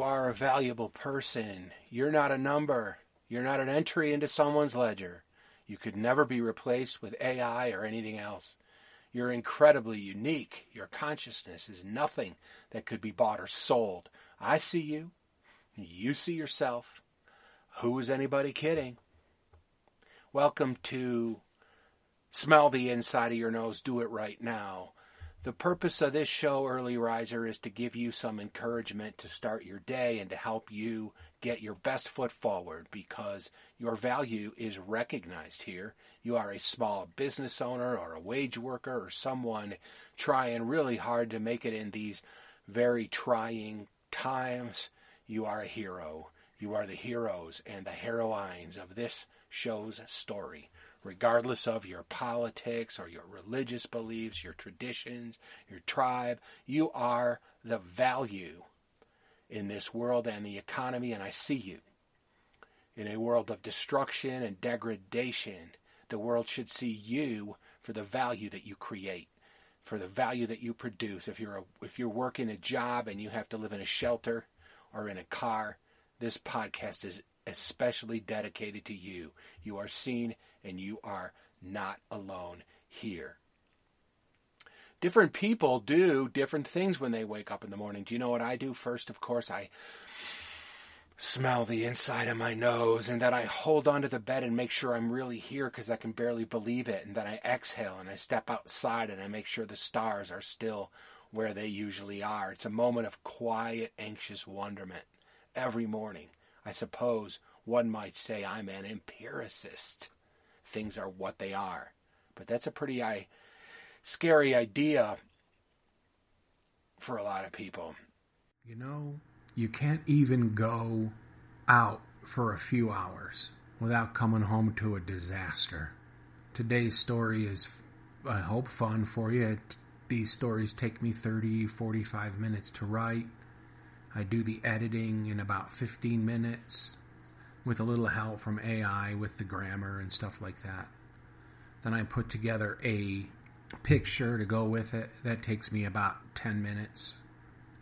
are a valuable person. You're not a number. You're not an entry into someone's ledger. You could never be replaced with AI or anything else. You're incredibly unique. Your consciousness is nothing that could be bought or sold. I see you. You see yourself. Who is anybody kidding? Welcome to Smell the Inside of Your Nose, Do It Right Now. The purpose of this show, Early Riser, is to give you some encouragement to start your day and to help you get your best foot forward because your value is recognized here. You are a small business owner or a wage worker or someone trying really hard to make it in these very trying times. You are a hero. You are the heroes and the heroines of this show's story regardless of your politics or your religious beliefs, your traditions, your tribe. You are the value in this world and the economy, and I see you. In a world of destruction and degradation, the world should see you for the value that you create, for the value that you produce. If you're a, if you're working a job and you have to live in a shelter or in a car, this podcast is especially dedicated to you. You are seen and you are not alone here. Different people do different things when they wake up in the morning. Do you know what I do? First, of course, I smell the inside of my nose and then I hold onto the bed and make sure I'm really here because I can barely believe it. And then I exhale and I step outside and I make sure the stars are still where they usually are. It's a moment of quiet, anxious wonderment every morning. I suppose one might say I'm an empiricist. Things are what they are. But that's a pretty I, scary idea for a lot of people. You know, you can't even go out for a few hours without coming home to a disaster. Today's story is, I hope, fun for you. These stories take me 30, 45 minutes to write. I do the editing in about 15 minutes with a little help from AI with the grammar and stuff like that. Then I put together a picture to go with it. That takes me about 10 minutes.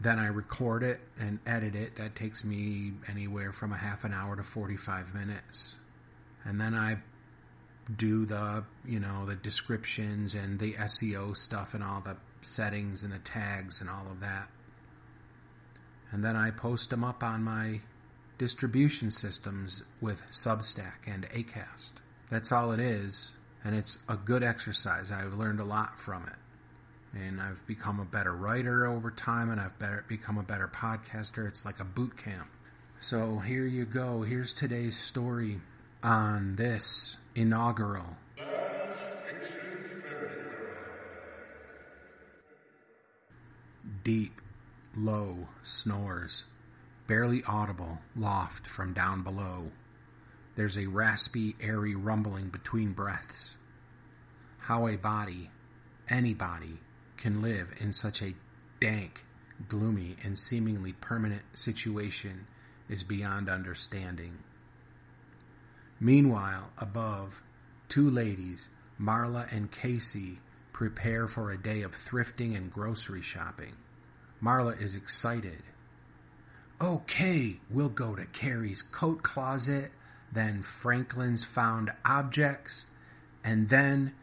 Then I record it and edit it. That takes me anywhere from a half an hour to 45 minutes. And then I do the, you know, the descriptions and the SEO stuff and all the settings and the tags and all of that and then I post them up on my distribution systems with Substack and Acast. That's all it is, and it's a good exercise. I've learned a lot from it. And I've become a better writer over time, and I've better, become a better podcaster. It's like a boot camp. So here you go. Here's today's story on this inaugural Deep low snores, barely audible loft from down below. There's a raspy, airy rumbling between breaths. How a body, any body, can live in such a dank, gloomy, and seemingly permanent situation is beyond understanding. Meanwhile, above, two ladies, Marla and Casey, prepare for a day of thrifting and grocery shopping. Marla is excited. Okay, we'll go to Carrie's coat closet, then Franklin's found objects, and then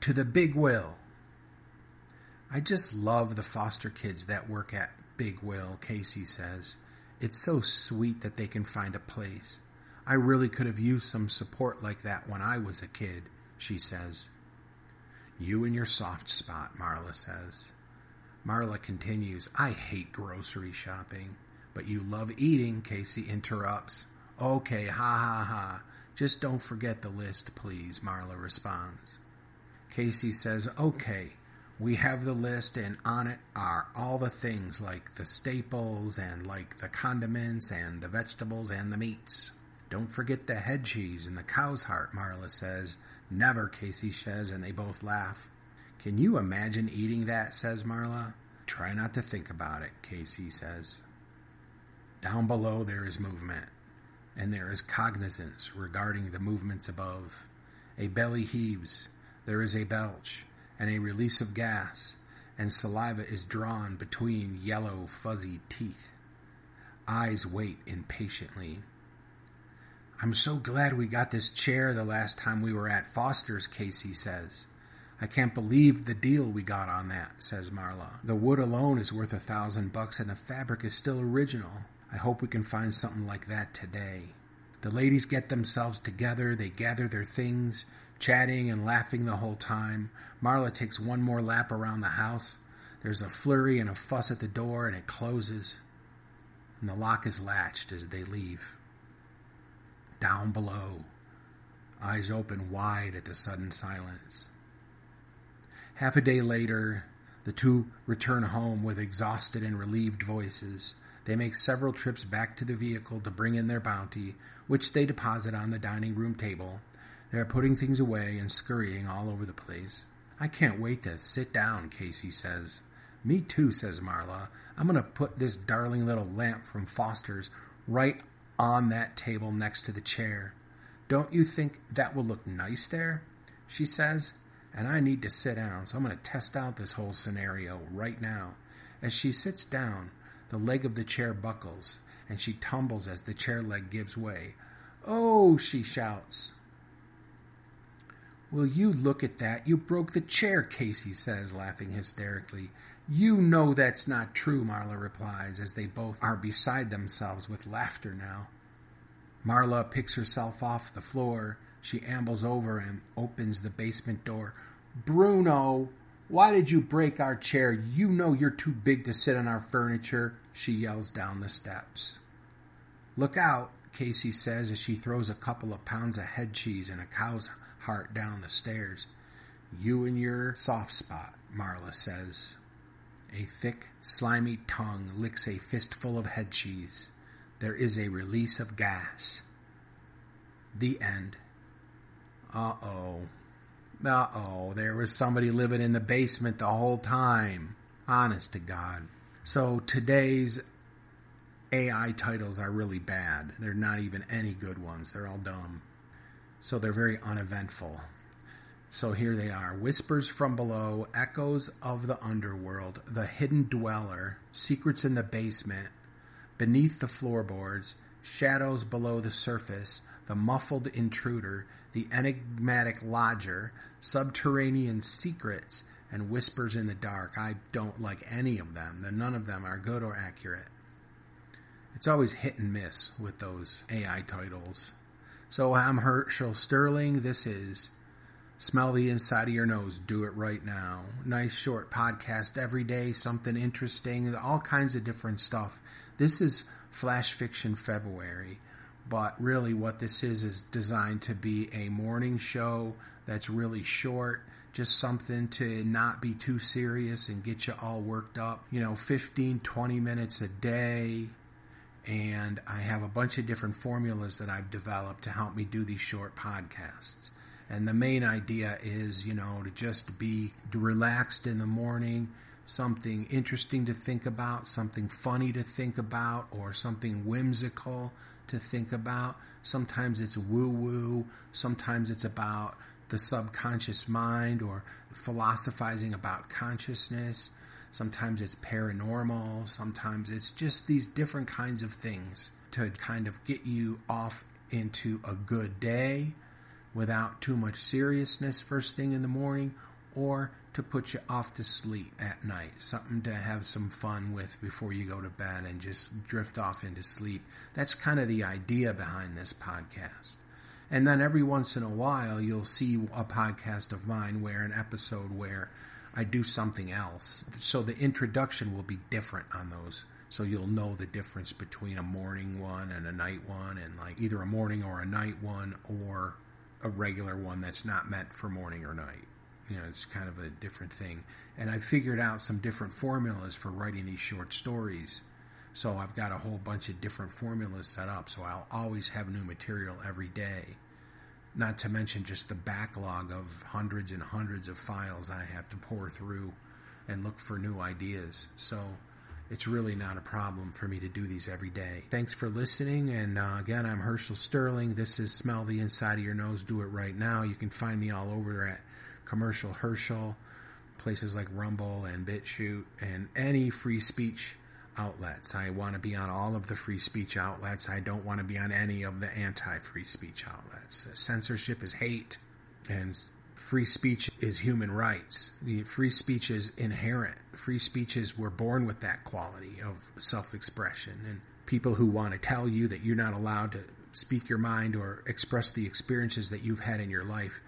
to the Big Will. I just love the foster kids that work at Big Will, Casey says. It's so sweet that they can find a place. I really could have used some support like that when I was a kid, she says. You and your soft spot, Marla says. Marla continues, I hate grocery shopping. But you love eating, Casey interrupts. Okay, ha ha ha. Just don't forget the list, please, Marla responds. Casey says, Okay, we have the list, and on it are all the things like the staples, and like the condiments, and the vegetables, and the meats. Don't forget the head cheese and the cow's heart, Marla says. Never, Casey says, and they both laugh. Can you imagine eating that? says Marla. Try not to think about it, Casey says. Down below there is movement, and there is cognizance regarding the movements above. A belly heaves, there is a belch, and a release of gas, and saliva is drawn between yellow, fuzzy teeth. Eyes wait impatiently. I'm so glad we got this chair the last time we were at Foster's, Casey says. I can't believe the deal we got on that, says Marla. The wood alone is worth a thousand bucks and the fabric is still original. I hope we can find something like that today. The ladies get themselves together, they gather their things, chatting and laughing the whole time. Marla takes one more lap around the house. There's a flurry and a fuss at the door, and it closes. And the lock is latched as they leave. Down below, eyes open wide at the sudden silence. Half a day later, the two return home with exhausted and relieved voices. They make several trips back to the vehicle to bring in their bounty, which they deposit on the dining room table. They are putting things away and scurrying all over the place. I can't wait to sit down, Casey says. Me too, says Marla. I'm going to put this darling little lamp from Foster's right on that table next to the chair. Don't you think that will look nice there? She says, and I need to sit down, so I'm going to test out this whole scenario right now. As she sits down, the leg of the chair buckles, and she tumbles as the chair leg gives way. Oh, she shouts. Will you look at that? You broke the chair, Casey says, laughing hysterically. You know that's not true, Marla replies, as they both are beside themselves with laughter now. Marla picks herself off the floor she ambles over and opens the basement door. Bruno, why did you break our chair? You know you're too big to sit on our furniture, she yells down the steps. Look out, Casey says as she throws a couple of pounds of head cheese and a cow's heart down the stairs. You and your soft spot, Marla says. A thick, slimy tongue licks a fistful of head cheese. There is a release of gas. The end. Uh oh. Uh oh. There was somebody living in the basement the whole time. Honest to God. So today's AI titles are really bad. They're not even any good ones. They're all dumb. So they're very uneventful. So here they are Whispers from Below, Echoes of the Underworld, The Hidden Dweller, Secrets in the Basement, Beneath the Floorboards, Shadows Below the Surface, The Muffled Intruder, The Enigmatic Lodger, Subterranean Secrets, and Whispers in the Dark. I don't like any of them. None of them are good or accurate. It's always hit and miss with those AI titles. So I'm Herschel Sterling. This is Smell the Inside of Your Nose. Do it right now. Nice short podcast every day, something interesting, all kinds of different stuff. This is Flash Fiction February, but really what this is is designed to be a morning show that's really short. Just something to not be too serious and get you all worked up. You know, 15, 20 minutes a day, and I have a bunch of different formulas that I've developed to help me do these short podcasts. And the main idea is, you know, to just be relaxed in the morning, something interesting to think about, something funny to think about, or something whimsical to think about. Sometimes it's woo woo, sometimes it's about the subconscious mind or philosophizing about consciousness. Sometimes it's paranormal. Sometimes it's just these different kinds of things to kind of get you off into a good day without too much seriousness first thing in the morning or to put you off to sleep at night. Something to have some fun with before you go to bed and just drift off into sleep. That's kind of the idea behind this podcast. And then every once in a while, you'll see a podcast of mine where an episode where I do something else. So the introduction will be different on those. So you'll know the difference between a morning one and a night one, and like either a morning or a night one, or a regular one that's not meant for morning or night. You know, it's kind of a different thing. And I figured out some different formulas for writing these short stories. So I've got a whole bunch of different formulas set up. So I'll always have new material every day. Not to mention just the backlog of hundreds and hundreds of files I have to pour through and look for new ideas. So it's really not a problem for me to do these every day. Thanks for listening. And uh, again, I'm Herschel Sterling. This is Smell the Inside of Your Nose. Do it right now. You can find me all over at Commercial Herschel, places like Rumble and BitChute, and any free speech outlets. I want to be on all of the free speech outlets. I don't want to be on any of the anti free speech outlets. Censorship is hate, and free speech is human rights. Free speech is inherent. Free speech is, we're born with that quality of self expression. And people who want to tell you that you're not allowed to speak your mind or express the experiences that you've had in your life,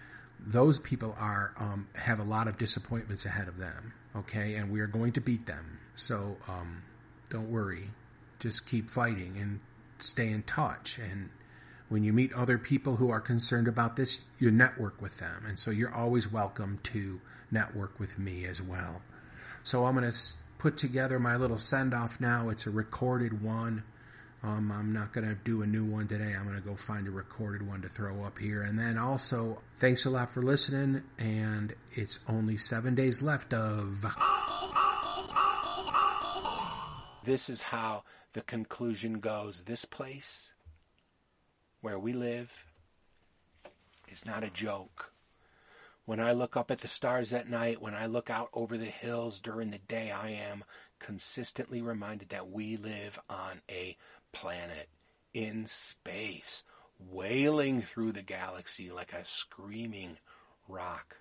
those people are um, have a lot of disappointments ahead of them. Okay, and we are going to beat them. So um, don't worry. Just keep fighting and stay in touch. And when you meet other people who are concerned about this, you network with them. And so you're always welcome to network with me as well. So I'm going to put together my little send off now. It's a recorded one. Um, I'm not going to do a new one today. I'm going to go find a recorded one to throw up here. And then also, thanks a lot for listening. And it's only seven days left of. This is how the conclusion goes. This place where we live is not a joke. When I look up at the stars at night, when I look out over the hills during the day, I am consistently reminded that we live on a planet in space, wailing through the galaxy like a screaming rock.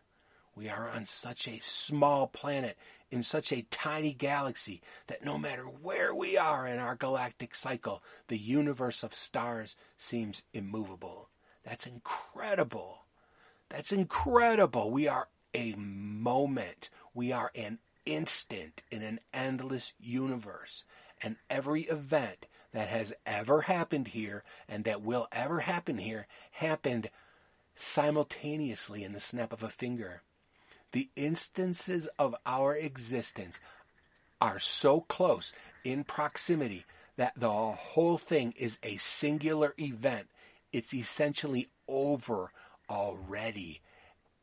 We are on such a small planet in such a tiny galaxy that no matter where we are in our galactic cycle, the universe of stars seems immovable. That's incredible. That's incredible. We are a moment. We are an instant in an endless universe. And every event that has ever happened here and that will ever happen here happened simultaneously in the snap of a finger the instances of our existence are so close in proximity that the whole thing is a singular event. It's essentially over already.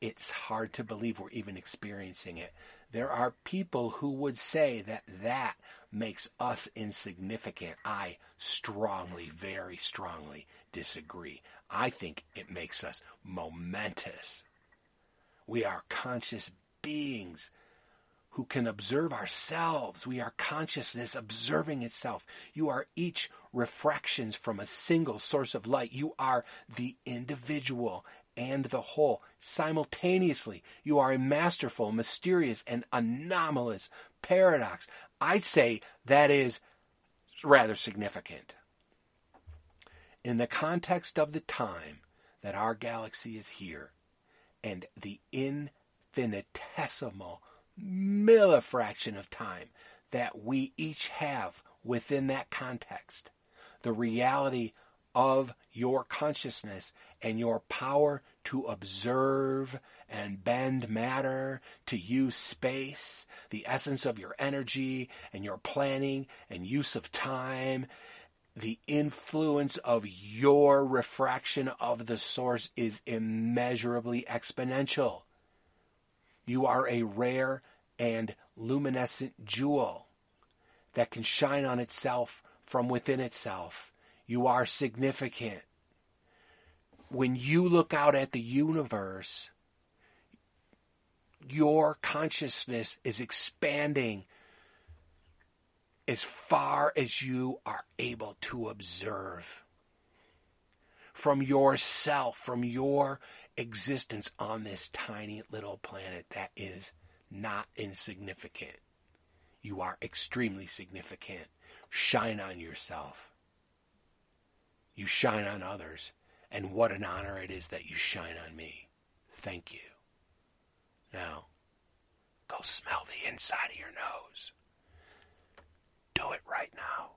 It's hard to believe we're even experiencing it. There are people who would say that that makes us insignificant. I strongly, very strongly disagree. I think it makes us momentous. We are conscious beings who can observe ourselves. We are consciousness observing itself. You are each refractions from a single source of light. You are the individual and the whole simultaneously. You are a masterful, mysterious, and anomalous paradox. I'd say that is rather significant. In the context of the time that our galaxy is here, and the infinitesimal millifraction of time that we each have within that context. The reality of your consciousness and your power to observe and bend matter, to use space, the essence of your energy and your planning and use of time the influence of your refraction of the source is immeasurably exponential. You are a rare and luminescent jewel that can shine on itself from within itself. You are significant. When you look out at the universe, your consciousness is expanding as far as you are able to observe from yourself, from your existence on this tiny little planet that is not insignificant. You are extremely significant. Shine on yourself. You shine on others. And what an honor it is that you shine on me. Thank you. Now, go smell the inside of your nose do it right now.